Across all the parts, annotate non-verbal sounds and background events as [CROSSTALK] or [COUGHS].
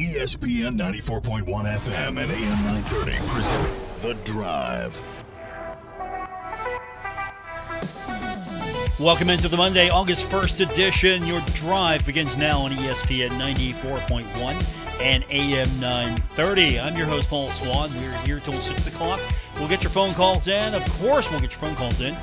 ESPN 94.1 FM and AM 930 present The Drive. Welcome into the Monday, August 1st edition. Your drive begins now on ESPN 94.1 and AM 930. I'm your host, Paul Swann. We're here till 6 o'clock. We'll get your phone calls in. Of course, we'll get your phone calls in.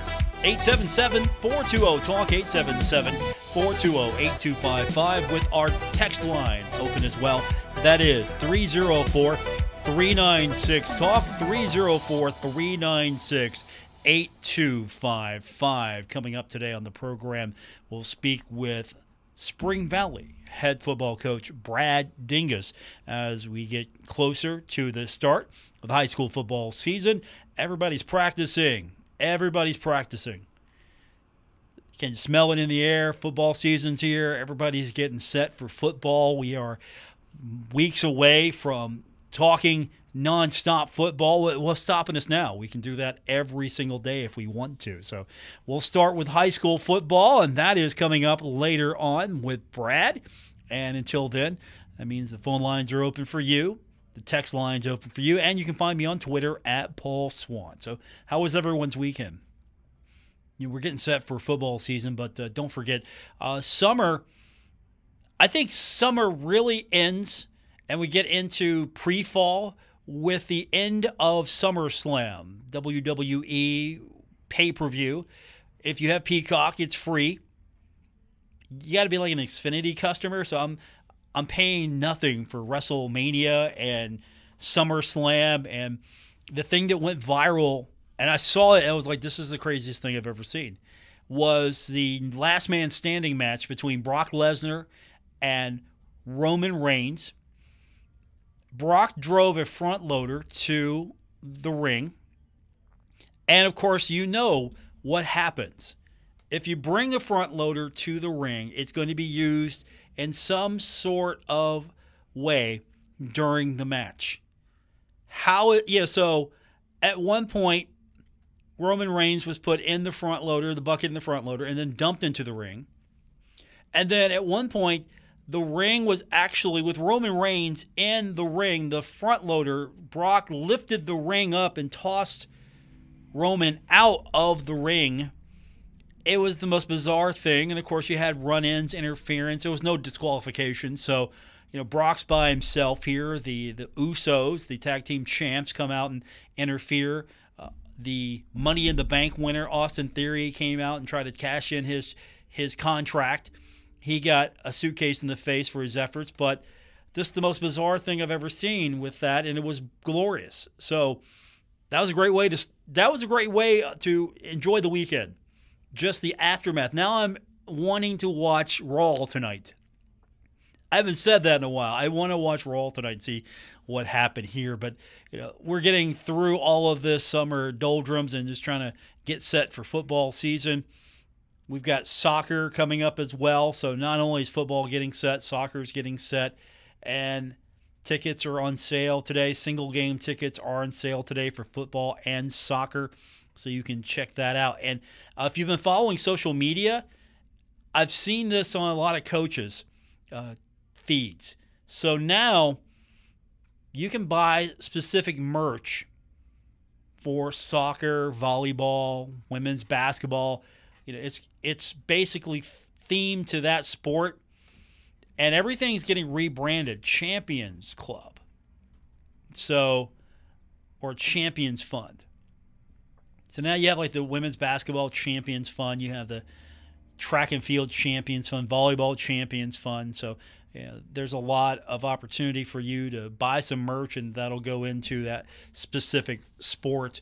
877 420 Talk, 877 420 8255, with our text line open as well. That is 304 396 Talk, 304 396 8255. Coming up today on the program, we'll speak with Spring Valley head football coach Brad Dingess as we get closer to the start of the high school football season. Everybody's practicing. Everybody's practicing. Can smell it in the air. Football season's here. Everybody's getting set for football. We are weeks away from talking nonstop football. What's stopping us now? We can do that every single day if we want to. So we'll start with high school football, and that is coming up later on with Brad. And until then, that means the phone lines are open for you. The text line's open for you, and you can find me on Twitter at Paul Swann. So, how was everyone's weekend? You know, we're getting set for football season, but uh, don't forget, uh, summer. I think summer really ends, and we get into pre-fall with the end of SummerSlam, WWE pay per view. If you have Peacock, it's free. You got to be like an Xfinity customer. So I'm I'm paying nothing for WrestleMania and SummerSlam and the thing that went viral. And I saw it. And I was like, this is the craziest thing I've ever seen. Was the last man standing match between Brock Lesnar and Roman Reigns Brock drove a front loader to the ring. And of course, you know what happens. If you bring a front loader to the ring, it's going to be used in some sort of way during the match. How it, yeah, so at one point, Roman Reigns was put in the front loader, the bucket in the front loader, and then dumped into the ring. And then at one point, the ring was actually with Roman Reigns in the ring, the front loader. Brock lifted the ring up and tossed Roman out of the ring. It was the most bizarre thing. And of course, you had run ins, interference. There was no disqualification. So, you know, Brock's by himself here. The, the Usos, the tag team champs, come out and interfere. Uh, the Money in the Bank winner, Austin Theory, came out and tried to cash in his his contract. He got a suitcase in the face for his efforts, but this is the most bizarre thing I've ever seen with that, and it was glorious. So that was a great way to that was a great way to enjoy the weekend. Just the aftermath. Now I'm wanting to watch Raw tonight. I haven't said that in a while. I want to watch Raw tonight and see what happened here. But you know, we're getting through all of this summer doldrums and just trying to get set for football season. We've got soccer coming up as well. So not only is football getting set, soccer is getting set, and tickets are on sale today. Single game tickets are on sale today for football and soccer. So you can check that out. And uh, if you've been following social media, I've seen this on a lot of coaches' uh, feeds. So now you can buy specific merch for soccer, volleyball, women's basketball you know, it's it's basically themed to that sport, and everything's getting rebranded Champions Club. So, or Champions Fund. So now you have like the women's basketball champions fund. You have the track and field champions fund, volleyball champions fund. So there's a lot of opportunity for you to buy some merch, and that'll go into that specific sport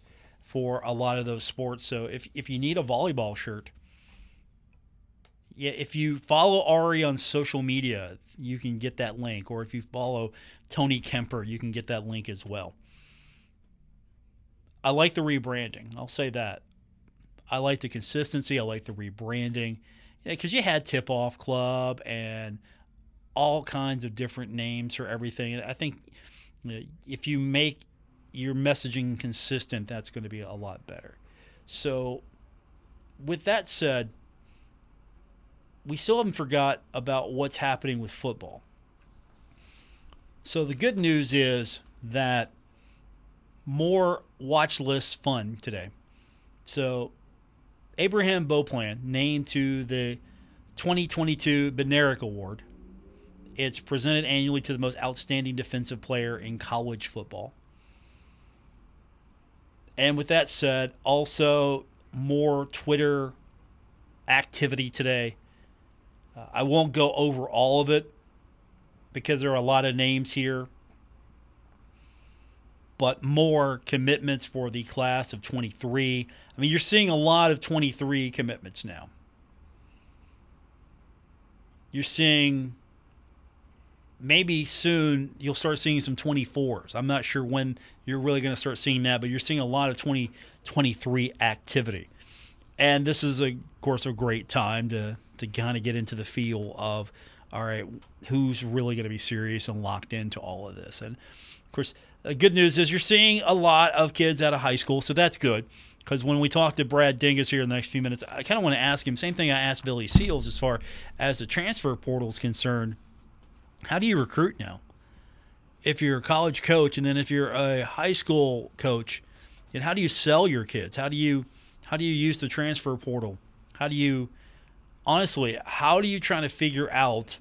for a lot of those sports. So if, if you need a volleyball shirt, yeah, if you follow Ari on social media, you can get that link. Or if you follow Tony Kemper, you can get that link as well. I like the rebranding. I'll say that. I like the consistency. I like the rebranding. Because yeah, you had Tip Off Club and all kinds of different names for everything. I think you know, if you make your messaging consistent, that's going to be a lot better. So, with that said, we still haven't forgot about what's happening with football. So the good news is that more watch list fun today. So Abraham Beauplan named to the 2022 Bednarik Award. It's presented annually to the most outstanding defensive player in college football. And with that said, also more Twitter activity today. Uh, I won't go over all of it because there are a lot of names here, but more commitments for the class of 23. I mean, you're seeing a lot of 23 commitments now. You're seeing maybe soon you'll start seeing some 24s. I'm not sure when you're really going to start seeing that, but you're seeing a lot of 2023 activity. And this is, a, of course, a great time to, to kind of get into the feel of, all right, who's really going to be serious and locked into all of this. And, of course, the good news is you're seeing a lot of kids out of high school, so that's good. Because when we talk to Brad Dingess here in the next few minutes, I kind of want to ask him same thing I asked Billy Seals as far as the transfer portal is concerned. How do you recruit now? If you're a college coach, and then if you're a high school coach, and how do you sell your kids? How do you how do you use the transfer portal? How do you honestly? How do you try to figure out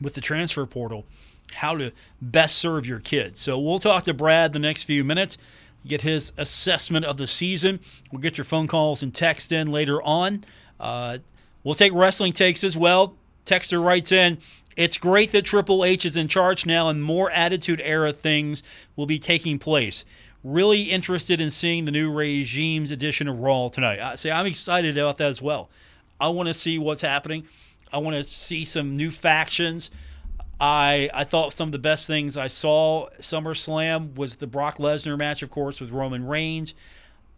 with the transfer portal how to best serve your kids? So we'll talk to Brad the next few minutes get his assessment of the season. We'll get your phone calls and text in later on. Uh, we'll take wrestling takes as well. Texter writes in, it's great that Triple H is in charge now and more Attitude Era things will be taking place. Really interested in seeing the new regime's edition of Raw tonight. I say I'm excited about that as well. I want to see what's happening. I want to see some new factions. I I thought some of the best things I saw SummerSlam was the Brock Lesnar match, of course, with Roman Reigns.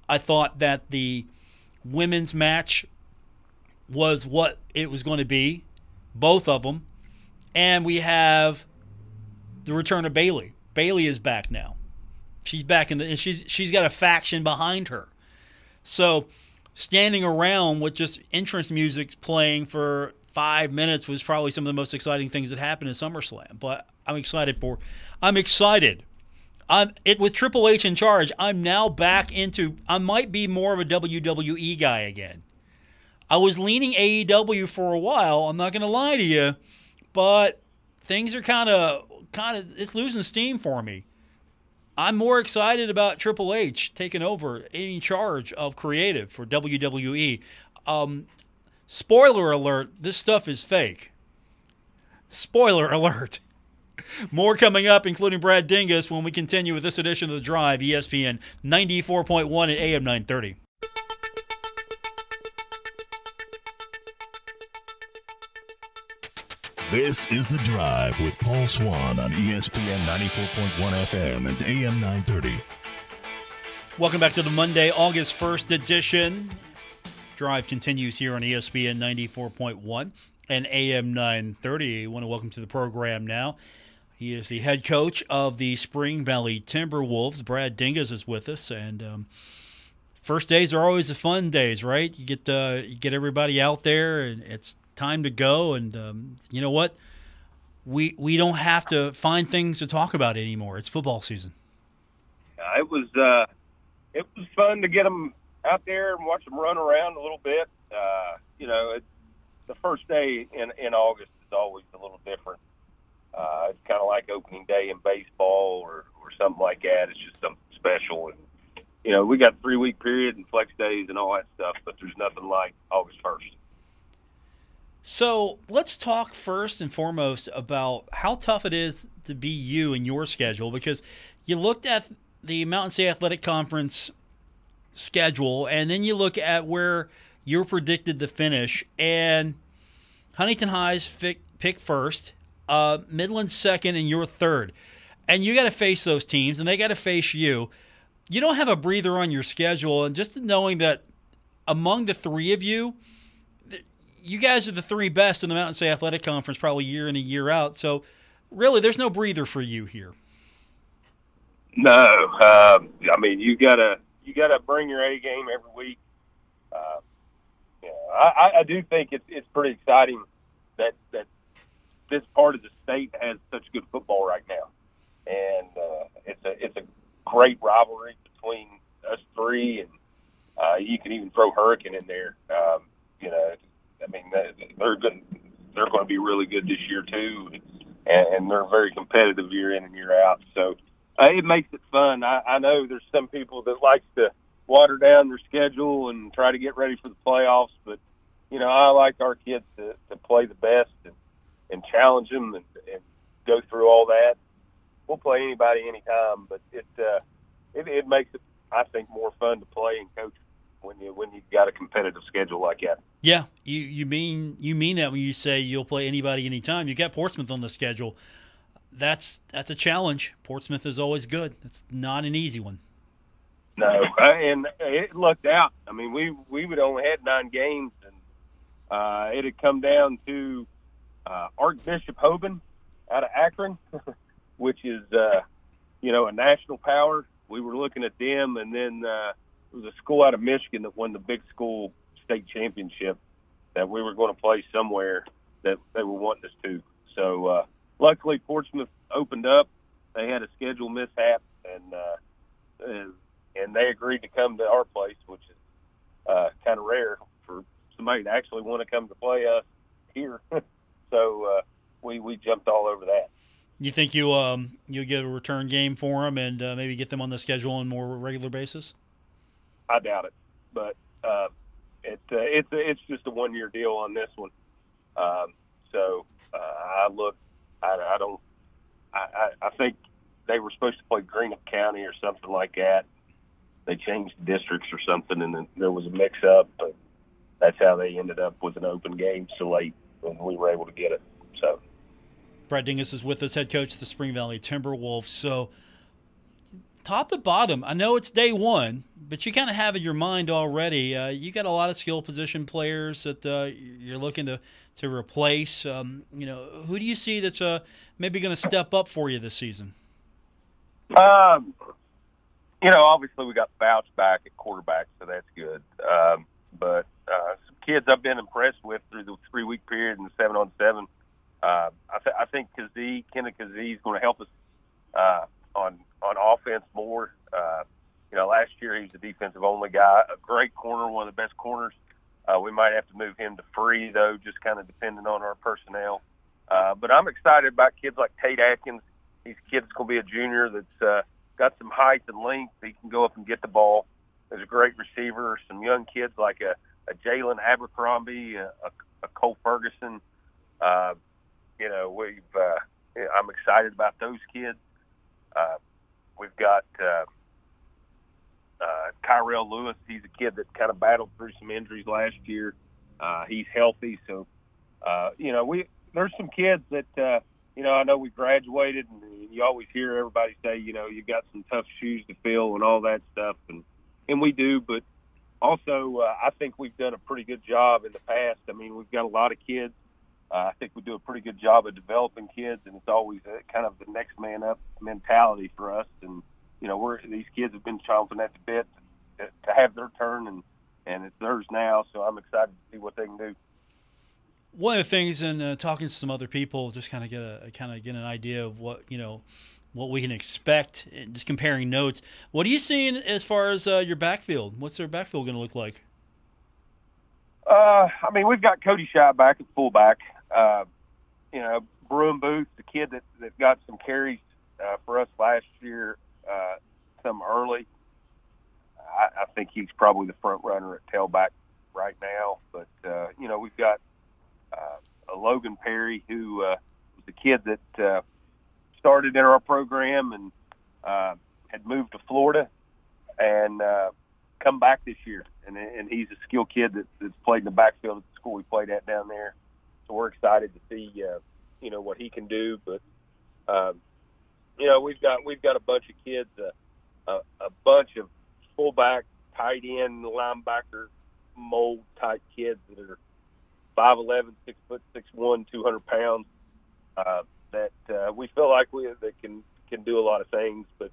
I thought that the women's match was what it was going to be, both of them, and we have the return of Bayley. Bayley is back now. She's back in the and she's she's got a faction behind her. So standing around with just entrance music playing for five minutes was probably some of the most exciting things that happened in SummerSlam. But I'm excited for. I'm excited. I'm it with Triple H in charge. I'm now back into. I might be more of a WWE guy again. I was leaning AEW for a while. I'm not going to lie to you, but things are kind of kind of it's losing steam for me. I'm more excited about Triple H taking over in charge of creative for WWE. Um, Spoiler alert, this stuff is fake. Spoiler [LAUGHS] alert. More coming up, including Brad Dingess, when we continue with this edition of The Drive, ESPN 94.1 at AM 930. This is The Drive with Paul Swann on ESPN 94.1 FM and AM 930. Welcome back to the Monday, August 1st edition Drive continues here on ESPN 94.1 and AM 930. I want to welcome to the program now. He is the head coach of the Spring Valley Timberwolves. Brad Dingess is with us, and um, first days are always the fun days, right? You get uh, you get everybody out there, and it's time to go. And um, you know what? We we don't have to find things to talk about anymore. It's football season. Uh, it was uh, it was fun to get them out there and watch them run around a little bit. Uh, you know, it, the first day in in August is always a little different. Uh, it's kind of like opening day in baseball or or something like that. It's just something special, and you know, we got three week period and flex days and all that stuff, but there's nothing like August first. So let's talk first and foremost about how tough it is to be you and your schedule because you looked at the Mountain State Athletic Conference schedule, and then you look at where you're predicted to finish, and Huntington High's pick first, uh, Midland second, and you're third. And you got to face those teams, and they got to face you. You don't have a breather on your schedule, and just knowing that among the three of you, you guys are the three best in the Mountain State Athletic Conference, probably year in and year out. So, really, there's no breather for you here. No, uh, I mean you got to you got to bring your A game every week. Uh, you know, I, I do think it's it's pretty exciting that that this part of the state has such good football right now, and uh, it's a it's a great rivalry between us three, and uh, you can even throw Hurricane in there. Um, you know, I mean they're good. They're going to be really good this year too, and, and they're very competitive year in and year out. So uh, it makes it fun. I, I know there's some people that likes to water down their schedule and try to get ready for the playoffs, but you know I like our kids to, to play the best and, and challenge them and, and go through all that. We'll play anybody anytime, but it uh, it, it makes it I think more fun to play and coach when you when you've got a competitive schedule like that. Yeah, you you mean you mean that when you say you'll play anybody anytime. You got Portsmouth on the schedule that's that's a challenge. Portsmouth is always good. It's not an easy one. No, [LAUGHS] and it looked out. I mean, we we would only had nine games, and uh, it had come down to uh, Archbishop Hoban out of Akron, [LAUGHS] which is uh, you know a national power. We were looking at them, and then uh, it was a school out of Michigan that won the big school state championship that we were going to play somewhere that they were wanting us to. So uh, luckily Portsmouth opened up. They had a schedule mishap, and uh, and, and they agreed to come to our place, which is uh, kind of rare for somebody to actually want to come to play us here. [LAUGHS] so uh, we we jumped all over that. You think you um you'll get a return game for them and uh, maybe get them on the schedule on a more regular basis? I doubt it, but uh, it uh, it's it's just a one year deal on this one. Um, so uh, I look I, I don't. I, I think they were supposed to play Greenup County or something like that. They changed districts or something, and then there was a mix-up. But that's how they ended up with an open game so late when we were able to get it. So. Brad Dingess is with us, head coach of the Spring Valley Timberwolves. So, top to bottom, I know it's day one, but you kind of have in your mind already. Uh, you got a lot of skill position players that uh, you're looking to to replace. Um, you know, who do you see that's uh, maybe going to step up for you this season? Um, you know, obviously we got Bouch back at quarterback, so that's good. Um, but uh, some kids I've been impressed with through the three week period and the seven on seven. Uh, I, th- I think Kazee, Kenneth Kazee is going to help us uh, on on offense more. Uh, you know, last year he was a defensive only guy, a great corner, one of the best corners uh, we might have to move him to free, though, just kind of depending on our personnel. Uh, but I'm excited about kids like Tate Atkins. He's a kid that's going to be a junior that's uh, got some height and length. He can go up and get the ball. There's a great receiver. Some young kids like a, a Jalen Abercrombie, a, a, a Cole Ferguson. Uh, you know, we've. Uh, I'm excited about those kids. Uh, we've got. Uh, uh, Kyrell Lewis, he's a kid that kind of battled through some injuries last year. Uh, he's healthy, so uh, you know we there's some kids that uh, you know I know we graduated, and you always hear everybody say you know you got some tough shoes to fill and all that stuff, and and we do, but also uh, I think we've done a pretty good job in the past. I mean we've got a lot of kids. Uh, I think we do a pretty good job of developing kids, and it's always a, kind of the next man up mentality for us, and you know, we're these kids have been chomping at the bit to, to have their turn, and and it's theirs now. So I'm excited to see what they can do. One of the things, and uh, talking to some other people, just kind of get a kind of get an idea of what you know what we can expect. Just comparing notes. What are you seeing as far as uh, your backfield? What's their backfield going to look like? Uh, I mean, we've got Cody Shy back at fullback. Uh, you know, Broom Booth, the kid that, that got some carries uh, for us last year uh, some early. I, I think he's probably the front runner at tailback right now. But uh, you know, we've got uh, a Logan Perry who uh, was a kid that uh, started in our program and uh, had moved to Florida and uh, come back this year. And, and he's a skill kid that, that's played in the backfield at the school we played at down there. So we're excited to see, uh, you know, what he can do. But um, you know, we've got we've got a bunch of kids, uh, a, a bunch of fullback, tight end, linebacker, mold type kids that are five eleven, six foot six one, two hundred pounds. Uh, that uh, we feel like we that can can do a lot of things. But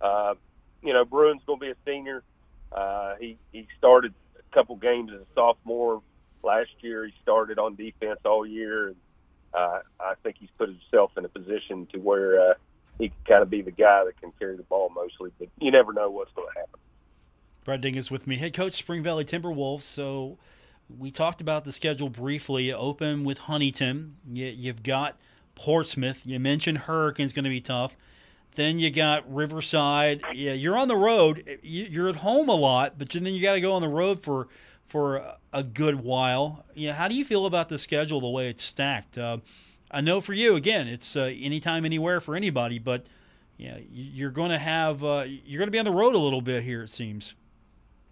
uh, you know, Bruin's going to be a senior. Uh, he he started a couple games as a sophomore last year. He started on defense all year. And, uh, I think he's put himself in a position to where uh, he can kind of be the guy that can carry the ball mostly. But you never know what's going to happen. Brad Dingess with me, head coach Spring Valley Timberwolves. So we talked about the schedule briefly. Open with Huntington. You, you've got Portsmouth. You mentioned Hurricanes going to be tough. Then you got Riverside. Yeah, you're on the road. You're at home a lot, but then you got to go on the road for for a good while. Yeah, how do you feel about the schedule the way it's stacked? Uh, I know for you, again, it's uh, anytime, anywhere for anybody, but yeah, you're going to have uh, you're going to be on the road a little bit here. It seems.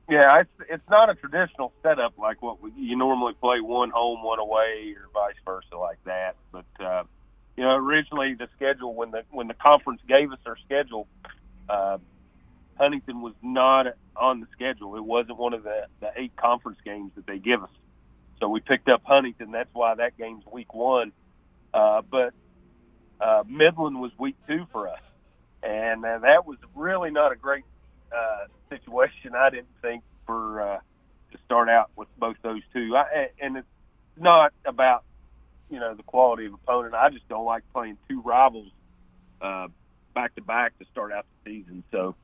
Yeah, it's it's not a traditional setup like what we, you normally play one home, one away, or vice versa like that. But uh, you know, originally the schedule when the when the conference gave us our schedule, uh, Huntington was not on the schedule. It wasn't one of the, the eight conference games that they give us. So we picked up Huntington. That's why that game's week one. Uh, but uh, Midland was week two for us. And uh, that was really not a great uh, situation, I didn't think, for uh, to start out with both those two. I, and it's not about, you know, the quality of opponent. I just don't like playing two rivals uh, back to back to start out the season. So,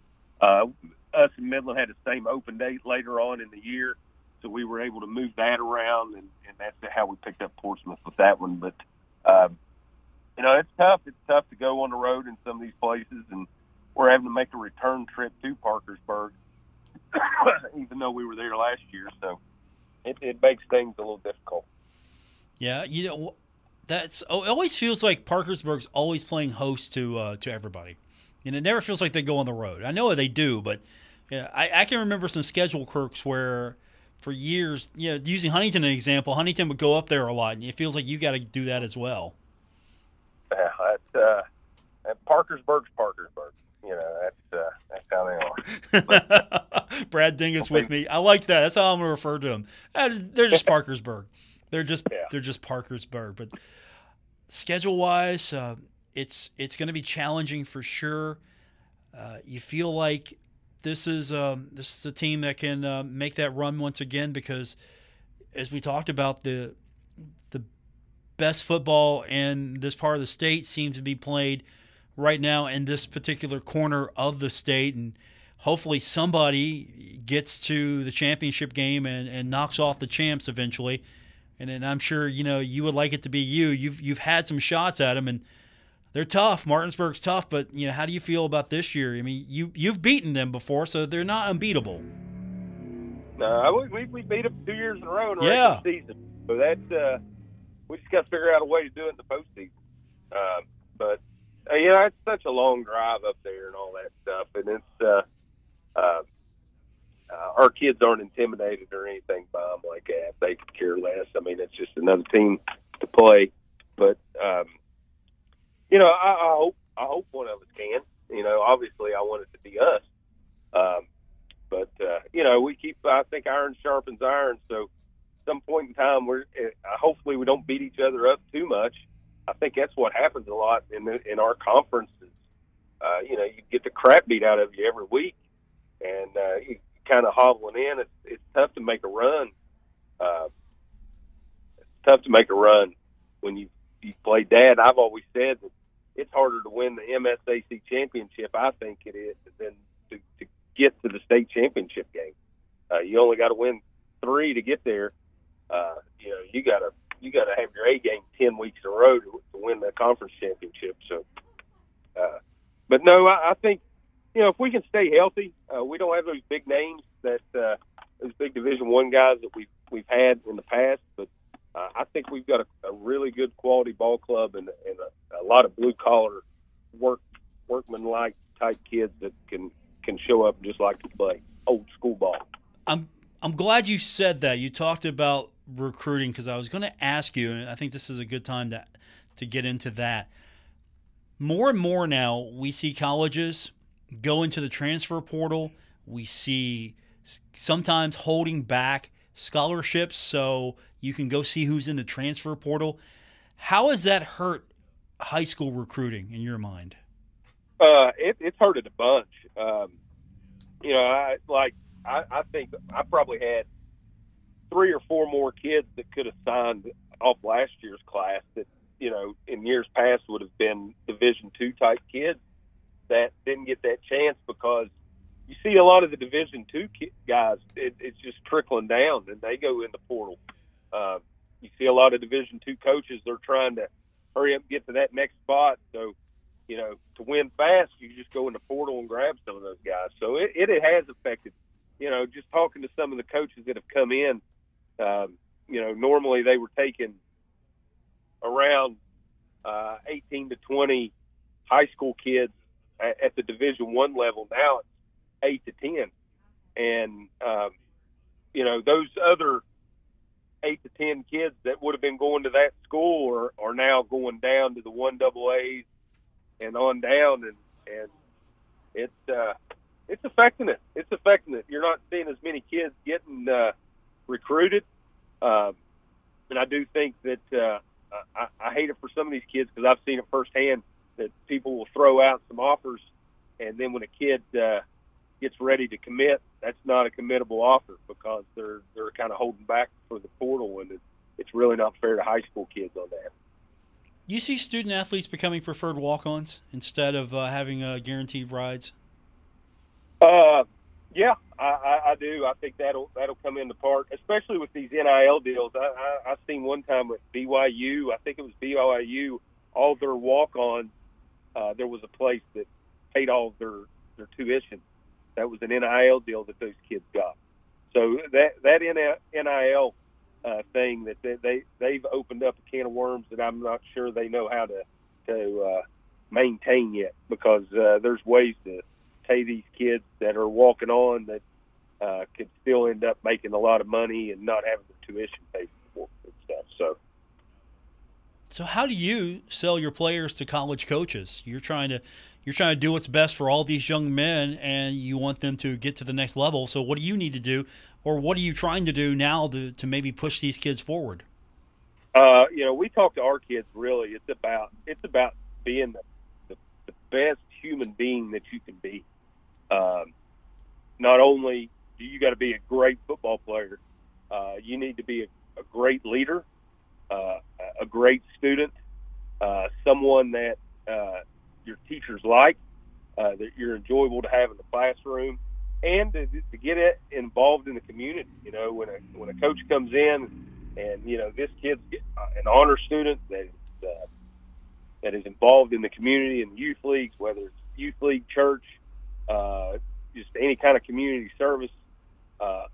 uh, us and Midland had the same open date later on in the year, so we were able to move that around, and, and that's how we picked up Portsmouth with that one. But um, you know, it's tough. It's tough to go on the road in some of these places, and we're having to make a return trip to Parkersburg, [COUGHS] even though we were there last year. So it, it makes things a little difficult. Yeah, you know, that's oh, it always feels like Parkersburg's always playing host to uh, to everybody and it never feels like they go on the road. I know they do, but yeah, I, I can remember some schedule quirks where for years, you know, using Huntington an example, Huntington would go up there a lot, and it feels like you got to do that as well. Yeah, that's uh, Parkersburg's Parkersburg. You know, that's uh, that's how they are. [LAUGHS] Brad Dingess with me. I like that. That's how I'm gonna refer to them. They're just Parkersburg. They're just yeah. they're just Parkersburg. But schedule wise, uh, it's it's going to be challenging for sure. Uh, you feel like this is um, this is a team that can uh, make that run once again because, as we talked about, the the best football in this part of the state seems to be played right now in this particular corner of the state, and hopefully somebody gets to the championship game and, and knocks off the champs eventually. And, and I'm sure you know you would like it to be you. You've you've had some shots at them and they're tough. Martinsburg's tough, but you know, how do you feel about this year? I mean, you you've beaten them before, so they're not unbeatable. No, we we beat them two years in a row in the yeah. season. So that's uh, we just got to figure out a way to do it in the postseason. Uh, but uh, you know, it's such a long drive up there and all that stuff, and it's uh, uh, uh, our kids aren't intimidated or anything by them like that. They could care less. I mean, it's just another team to play. But um, you know, I, I hope I hope one of us can. You know, obviously, I want it to be us. Um, but uh, you know, we keep. I think iron sharpens iron. So, some point in time, we're uh, hopefully we don't beat each other up too much. I think that's what happens a lot in the, in our conferences. Uh, you know, you get the crap beat out of you every week, and uh, you kind of hobbling in. It's, it's tough to make a run. Uh, it's tough to make a run when you you play dad. I've always said that it's harder to win the MSAC championship, I think it is, than to, to get to the state championship game. Uh, you only got to win three to get there. Uh, you know, you got to you got to have your A game ten weeks in a row to, to win the conference championship. So, uh, but no, I, I think you know if we can stay healthy, uh, we don't have those big names that uh, those big Division One guys that we've we've had in the past, but uh, I think we've got a, a really good quality ball club and, and a, a lot of blue collar work workman like type kids that can can show up just like to play old school ball. I'm I'm glad you said that. You talked about recruiting because I was going to ask you, and I think this is a good time to to get into that. More and more now, we see colleges go into the transfer portal. We see sometimes holding back scholarships so you can go see who's in the transfer portal. How has that hurt high school recruiting in your mind? Uh, it, it's hurt it a bunch. Um, you know, I like I, I think I probably had three or four more kids that could have signed off last year's class that you know, in years past would have been Division two type kids that didn't get that chance because see a lot of the Division two guys. It, it's just trickling down, and they go in the portal. Uh, you see a lot of Division two coaches. They're trying to hurry up get to that next spot. So, you know, to win fast, you just go in the portal and grab some of those guys. So it, it has affected. You know, just talking to some of the coaches that have come in. Um, you know, normally they were taking around uh, 18 to 20 high school kids at, at the Division One level. Now it's eight to 10, and um, you know those other eight to 10 kids that would have been going to that school are, are now going down to the one double A's and on down, and and it's uh, it's affecting it. It's affecting it. You're not seeing as many kids getting uh, recruited. Um, and I do think that uh, I, I hate it for some of these kids because I've seen it firsthand that people will throw out some offers, and then when a kid uh, gets ready to commit, that's not a committable offer because they're they're kind of holding back for the portal, and it, it's really not fair to high school kids on that. You see student athletes becoming preferred walk-ons instead of uh, having uh, guaranteed rides. Uh, yeah, I, I, I do. I think that'll that'll come into part, especially with these NIL deals. I, I I seen one time with BYU. I think it was BYU. All their walk-ons. Uh, there was a place that paid all their their tuition. That was an NIL deal that those kids got. So that that NIL uh, thing that they, they they've opened up a can of worms that I'm not sure they know how to to uh, maintain yet because uh, there's ways to pay these kids that are walking on that uh, could still end up making a lot of money and not having the tuition paid for and stuff. So, so how do you sell your players to college coaches? You're trying to you're trying to do what's best for all these young men, and you want them to get to the next level. So, what do you need to do, or what are you trying to do now to to maybe push these kids forward? Uh, you know, we talk to our kids. Really, it's about it's about being the, the, the best human being that you can be. Um, not only do you got to be a great football player, uh, you need to be a, a great leader, uh, a great student, uh, someone that your teachers like, uh, that you're enjoyable to have in the classroom, and to, to get it involved in the community. You know, when a when a coach comes in, and you know this kid's an honor student that is, uh, that is involved in the community and youth leagues, whether it's youth league, church, uh, just any kind of community service. Uh,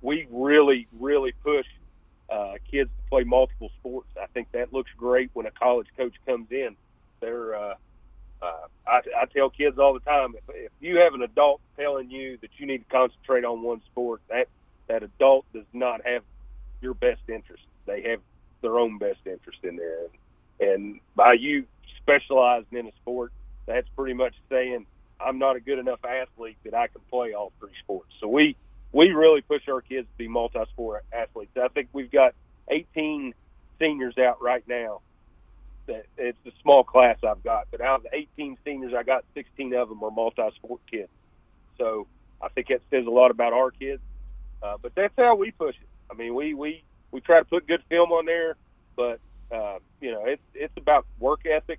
we really, really push uh, kids to play multiple sports. I think that looks great when a college coach comes in. They're, uh, uh, I, I tell kids all the time, if, if you have an adult telling you that you need to concentrate on one sport, that that adult does not have your best interest. They have their own best interest in there, and, and by you specializing in a sport, that's pretty much saying I'm not a good enough athlete that I can play all three sports. So we we really push our kids to be multi-sport athletes. I think we've got 18 seniors out right now. That it's a small class I've got, but out of the 18 seniors I got, 16 of them are multi-sport kids. So I think that says a lot about our kids. Uh, but that's how we push it. I mean, we we we try to put good film on there, but uh, you know, it's it's about work ethic,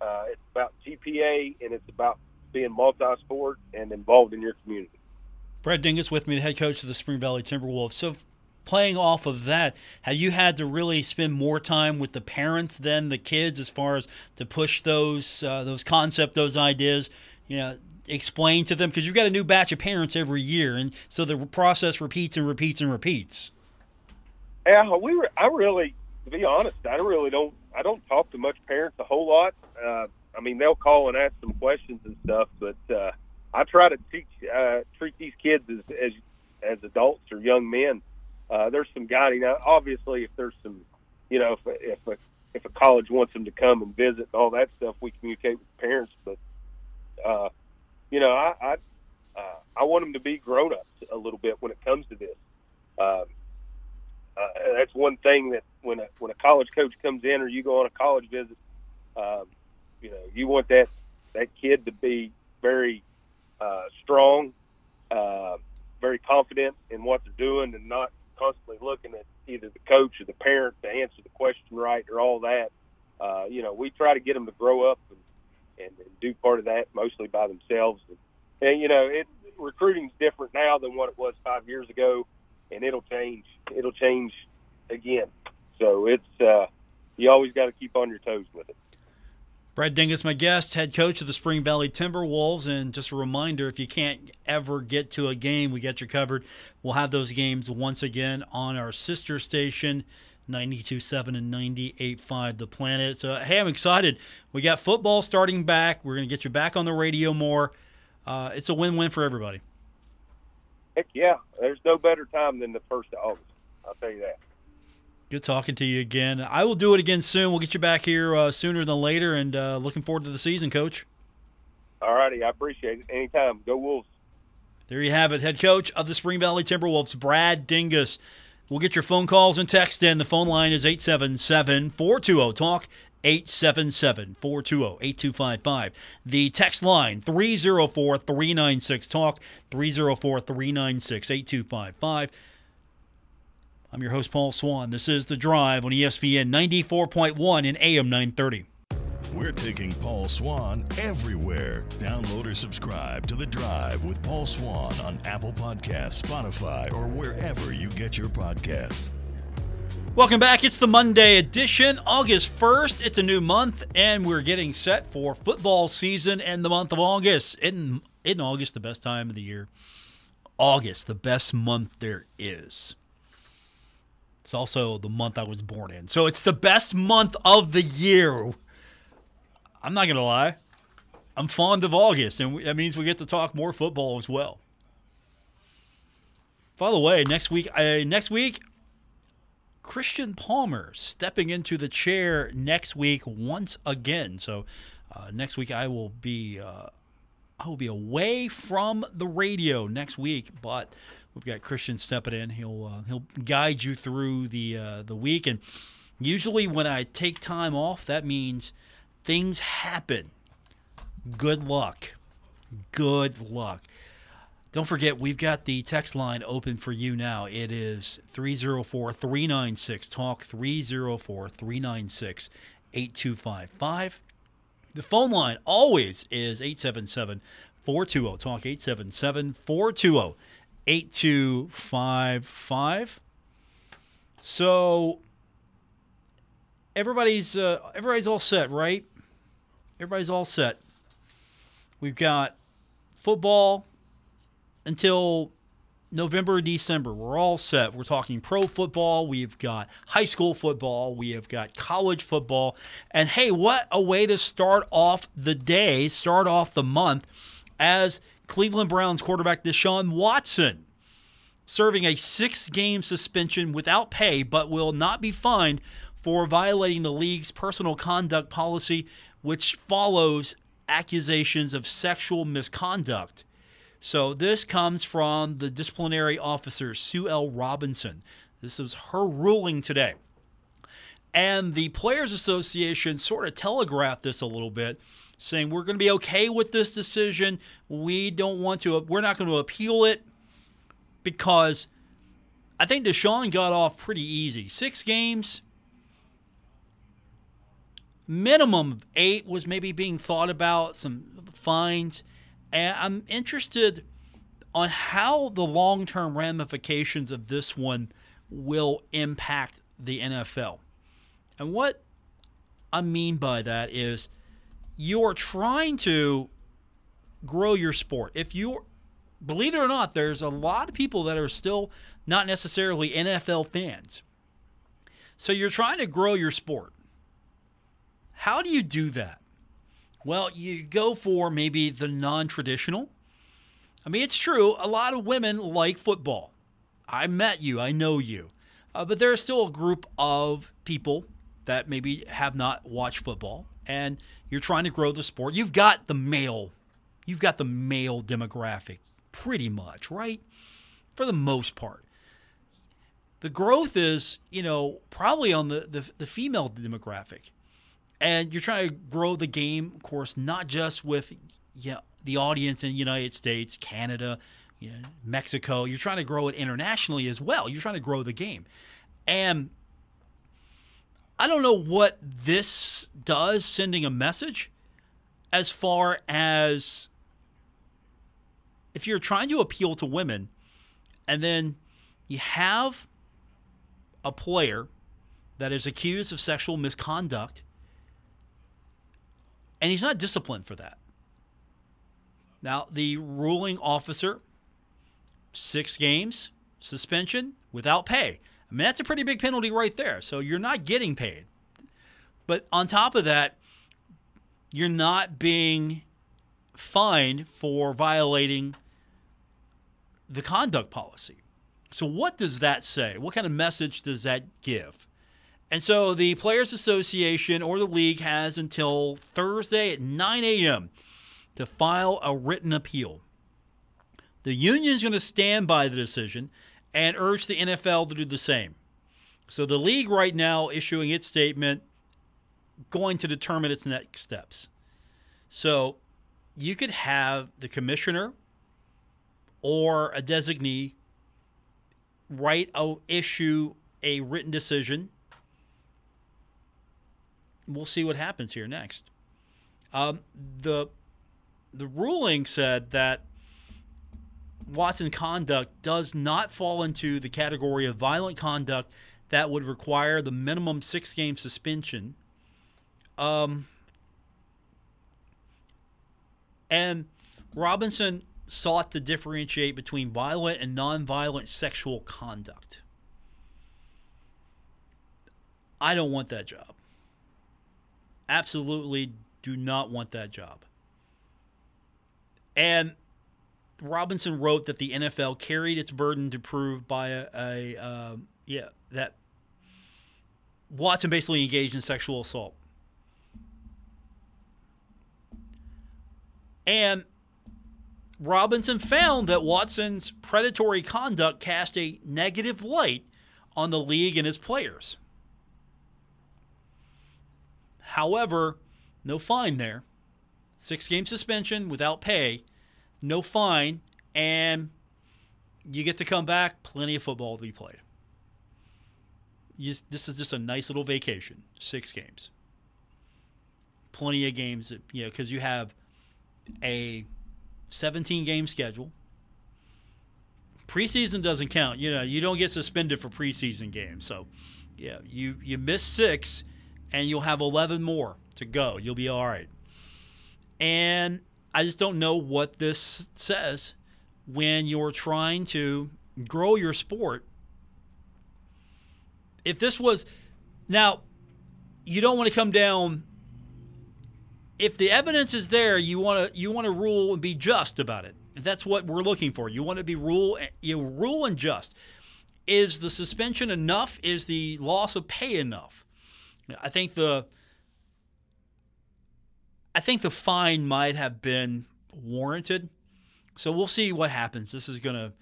uh, it's about GPA, and it's about being multi-sport and involved in your community. Brad Dingess with me, the head coach of the Spring Valley Timberwolves. So, playing off of that, have you had to really spend more time with the parents than the kids, as far as to push those uh, those concepts, those ideas? You know, explain to them because you've got a new batch of parents every year, and so the process repeats and repeats and repeats. Yeah, we were. I really, to be honest, I really don't. I don't talk to much parents a whole lot. Uh, I mean, they'll call and ask some questions and stuff, but uh, I try to teach uh, treat these kids as as as adults or young men. Uh, there's some guiding. Now, obviously, if there's some, you know, if if a if a college wants them to come and visit and all that stuff, we communicate with parents. But uh, you know, I I, uh, I want them to be grown ups a little bit when it comes to this. Uh, uh, that's one thing that when a when a college coach comes in or you go on a college visit, um, you know, you want that that kid to be very uh, strong, uh, very confident in what they're doing, and not constantly looking at either the coach or the parent to answer the question right or all that. uh, you know, we try to get them to grow up and, and, and do part of that mostly by themselves. And, and you know, it recruiting's different now than what it was five years ago, and it'll change. It'll change again. So it's uh, you always got to keep on your toes with it. Brad Dingess, my guest, head coach of the Spring Valley Timberwolves. And just a reminder if you can't ever get to a game, we got you covered. We'll have those games once again on our sister station, 92.7 and 98.5 The Planet. So, hey, I'm excited. We got football starting back. We're going to get you back on the radio more. Uh, it's a win win for everybody. Heck yeah. There's no better time than the 1st of August. I'll tell you that. Good talking to you again. I will do it again soon. We'll get you back here uh, sooner than later, and uh, looking forward to the season, Coach. All righty, I appreciate it. Anytime. Go Wolves. There you have it, head coach of the Spring Valley Timberwolves, Brad Dingess. We'll get your phone calls and text in. The phone line is 877 420 TALK. 877 420 8255. The text line 304 396 TALK. 304 396 8255. I'm your host, Paul Swann. This is The Drive on ESPN 94.1 and AM 930. We're taking Paul Swann everywhere. Download or subscribe to The Drive with Paul Swann on Apple Podcasts, Spotify, or wherever you get your podcasts. Welcome back. It's the Monday edition, August 1st. It's a new month, and we're getting set for football season in the month of August. In, in August, the best time of the year. August, the best month there is. It's also the month I was born in. So it's the best month of the year. I'm not going to lie. I'm fond of August, and that means we get to talk more football as well. By the way, next week, uh, next week, Christian Palmer stepping into the chair next week once again. So uh, next week I will be uh, I will be away from the radio next week, but We've got Christian stepping in. He'll uh, he'll guide you through the uh, the week, and usually when I take time off, that means things happen. Good luck. Good luck. Don't forget, we've got the text line open for you now. It is 304 396 TALK, 304 396 8255. The phone line always is 877 420 TALK, 877 420 8255. So everybody's uh, everybody's all set, right? Everybody's all set. We've got football until November, December. We're all set. We're talking pro football. We've got high school football. We have got college football. And hey, what a way to start off the day, start off the month as Cleveland Browns quarterback Deshaun Watson serving a six game suspension without pay, but will not be fined for violating the league's personal conduct policy, which follows accusations of sexual misconduct. So this comes from the disciplinary officer, Sue L. Robinson. This is her ruling today. And the Players Association sort of telegraphed this a little bit saying we're going to be okay with this decision. We don't want to, we're not going to appeal it because I think Deshaun got off pretty easy. Six games, minimum eight was maybe being thought about, some fines. And I'm interested on how the long term ramifications of this one will impact the NFL. And what I mean by that is you're trying to grow your sport. If you believe it or not, there's a lot of people that are still not necessarily NFL fans. So you're trying to grow your sport. How do you do that? Well, you go for maybe the non traditional. I mean, it's true, a lot of women like football. I met you, I know you. Uh, but there's still a group of people that maybe have not watched football and you're trying to grow the sport. You've got the male, you've got the male demographic pretty much, right? For the most part. The growth is, you know, probably on the, the, the female demographic. And you're trying to grow the game, of course, not just with you know, the audience in the United States, Canada, you know, Mexico. You're trying to grow it internationally as well. You're trying to grow the game. And I don't know what this does, sending a message as far as if you're trying to appeal to women and then you have a player that is accused of sexual misconduct and he's not disciplined for that. Now, the ruling officer, six games suspension without pay. I mean, that's a pretty big penalty right there. So you're not getting paid. But on top of that, you're not being fined for violating the conduct policy. So, what does that say? What kind of message does that give? And so, the Players Association or the league has until Thursday at 9 a.m. to file a written appeal. The union is going to stand by the decision and urge the NFL to do the same. So, the league right now issuing its statement going to determine its next steps. So you could have the commissioner or a designee write a issue a written decision. We'll see what happens here next. Um, the the ruling said that Watson conduct does not fall into the category of violent conduct that would require the minimum six game suspension um, and Robinson sought to differentiate between violent and nonviolent sexual conduct. I don't want that job. Absolutely do not want that job. And Robinson wrote that the NFL carried its burden to prove by a, a uh, yeah that Watson basically engaged in sexual assault. And Robinson found that Watson's predatory conduct cast a negative light on the league and its players. However, no fine there. Six game suspension without pay, no fine, and you get to come back, plenty of football to be played. You, this is just a nice little vacation, six games. Plenty of games, you know, because you have a 17 game schedule. Preseason doesn't count. You know, you don't get suspended for preseason games. So, yeah, you you miss 6 and you'll have 11 more to go. You'll be all right. And I just don't know what this says when you're trying to grow your sport. If this was now you don't want to come down if the evidence is there, you want to you want to rule and be just about it. That's what we're looking for. You want to be rule you rule and just. Is the suspension enough? Is the loss of pay enough? I think the I think the fine might have been warranted. So we'll see what happens. This is going to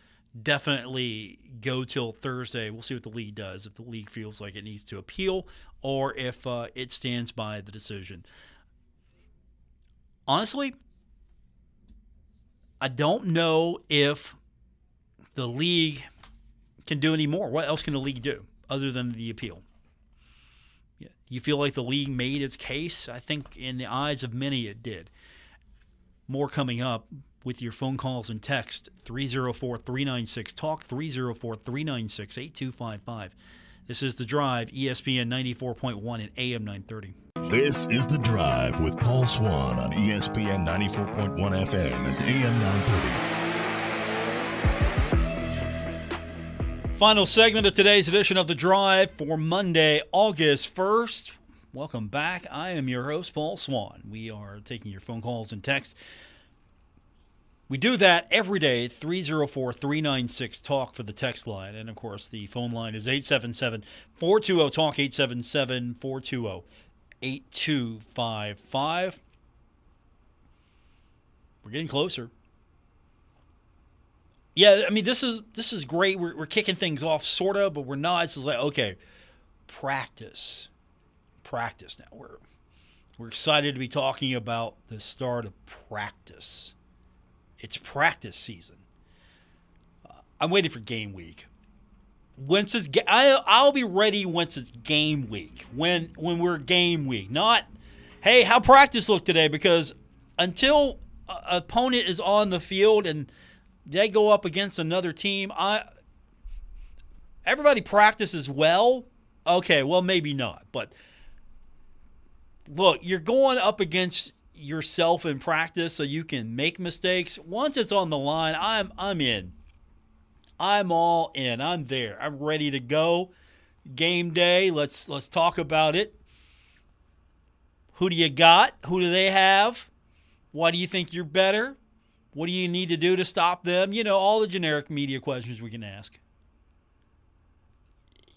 definitely go till Thursday. We'll see what the league does. If the league feels like it needs to appeal, or if uh, it stands by the decision honestly, I don't know if the league can do any more. What else can the league do other than the appeal? You feel like the league made its case? I think in the eyes of many it did. More coming up with your phone calls and text 304 396 Talk 304 396 8255. This is The Drive, ESPN 94.1 and AM 930. This is The Drive with Paul Swann on ESPN 94.1 FM and AM 930. Final segment of today's edition of The Drive for Monday, August 1st. Welcome back. I am your host, Paul Swann. We are taking your phone calls and texts. We do that every day, 304 396 Talk for the text line. And of course, the phone line is 877 420 Talk, 877 420 8255. We're getting closer. Yeah, I mean this is this is great. We're, we're kicking things off sort of, but we're not. It's like okay, practice, practice. Now we're we're excited to be talking about the start of practice. It's practice season. Uh, I'm waiting for game week. once it's ga- I, I'll be ready once it's game week. When when we're game week, not hey, how practice look today? Because until a opponent is on the field and they go up against another team, I everybody practices well. Okay, well maybe not, but look, you're going up against yourself in practice so you can make mistakes. Once it's on the line, I'm I'm in. I'm all in. I'm there. I'm ready to go. Game day. Let's let's talk about it. Who do you got? Who do they have? Why do you think you're better? What do you need to do to stop them? You know, all the generic media questions we can ask.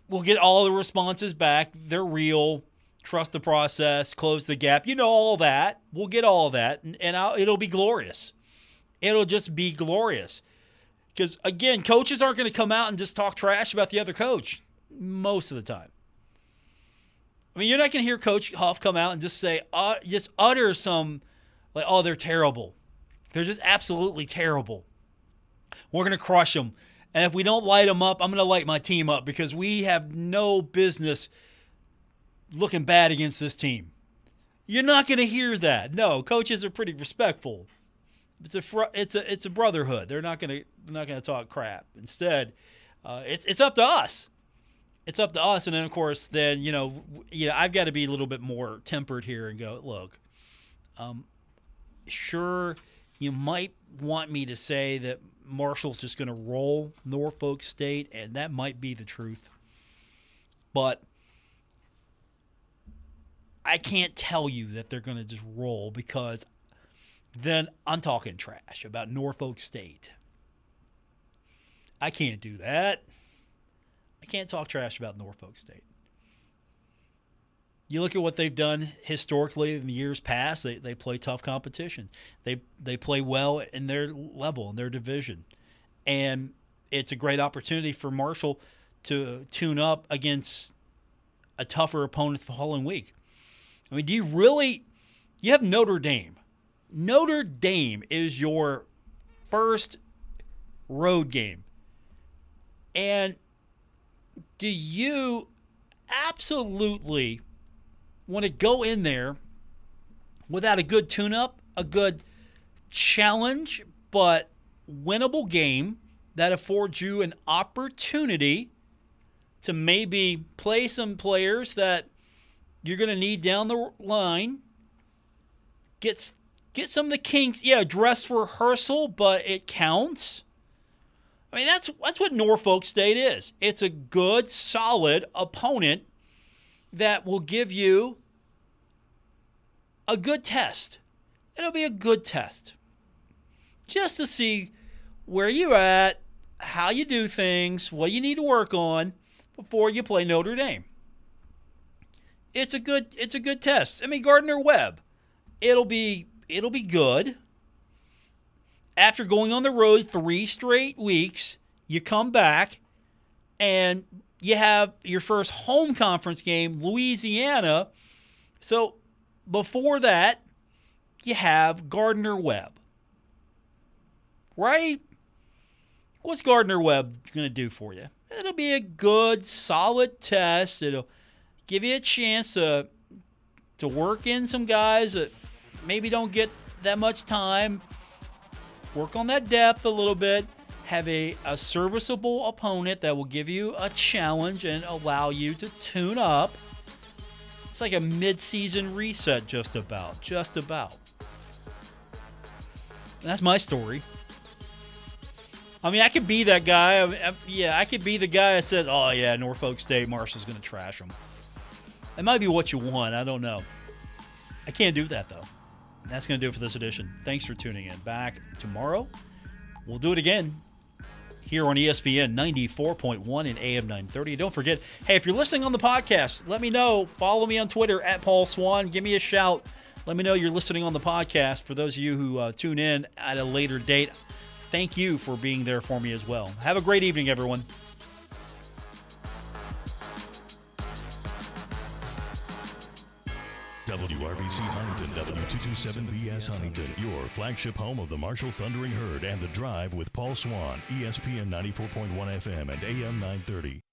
We'll get all the responses back. They're real. Trust the process. Close the gap. You know all that. We'll get all that, and, and it'll be glorious. It'll just be glorious. Because again, coaches aren't going to come out and just talk trash about the other coach most of the time. I mean, you're not going to hear Coach Huff come out and just say, uh, just utter some, like, oh, they're terrible. They're just absolutely terrible. We're going to crush them. And if we don't light them up, I'm going to light my team up because we have no business looking bad against this team. You're not going to hear that. No, coaches are pretty respectful. It's a fr- it's a it's a brotherhood. They're not going to they're not going to talk crap. Instead, uh, it's it's up to us. It's up to us, and then of course, then you know, you know, I've got to be a little bit more tempered here and go. Look, um, sure, you might want me to say that Marshall's just going to roll Norfolk State, and that might be the truth. But I can't tell you that they're going to just roll because then I'm talking trash about Norfolk State. I can't do that. I can't talk trash about Norfolk State. You look at what they've done historically in the years past. They, they play tough competition. They they play well in their level in their division, and it's a great opportunity for Marshall to tune up against a tougher opponent the following week. I mean, do you really? You have Notre Dame. Notre Dame is your first road game. And do you absolutely want to go in there without a good tune up, a good challenge, but winnable game that affords you an opportunity to maybe play some players that you're going to need down the line. Get get some of the kinks. Yeah, dress rehearsal, but it counts. I mean, that's that's what Norfolk State is. It's a good, solid opponent that will give you a good test. It'll be a good test. Just to see where you're at, how you do things, what you need to work on before you play Notre Dame. It's a good it's a good test. I mean Gardner Webb. It'll be it'll be good. After going on the road 3 straight weeks, you come back and you have your first home conference game, Louisiana. So before that, you have Gardner Webb. Right? What's Gardner Webb going to do for you? It'll be a good, solid test. It'll give you a chance to to work in some guys that maybe don't get that much time. Work on that depth a little bit. Have a, a serviceable opponent that will give you a challenge and allow you to tune up. It's like a mid-season reset, just about. Just about. That's my story. I mean, I could be that guy. I I, yeah, I could be the guy that says, "Oh yeah, Norfolk State, Marshall's going to trash them." It might be what you want. I don't know. I can't do that though. That's going to do it for this edition. Thanks for tuning in. Back tomorrow. We'll do it again here on ESPN 94.1 and AM 930. Don't forget, hey, if you're listening on the podcast, let me know. Follow me on Twitter at Paul Swann. Give me a shout. Let me know you're listening on the podcast. For those of you who uh, tune in at a later date, thank you for being there for me as well. Have a great evening, everyone. WRVC Huntington, W227BS Huntington, your flagship home of the Marshall Thundering Herd and The Drive with Paul Swann, ESPN 94.1 FM and AM 930.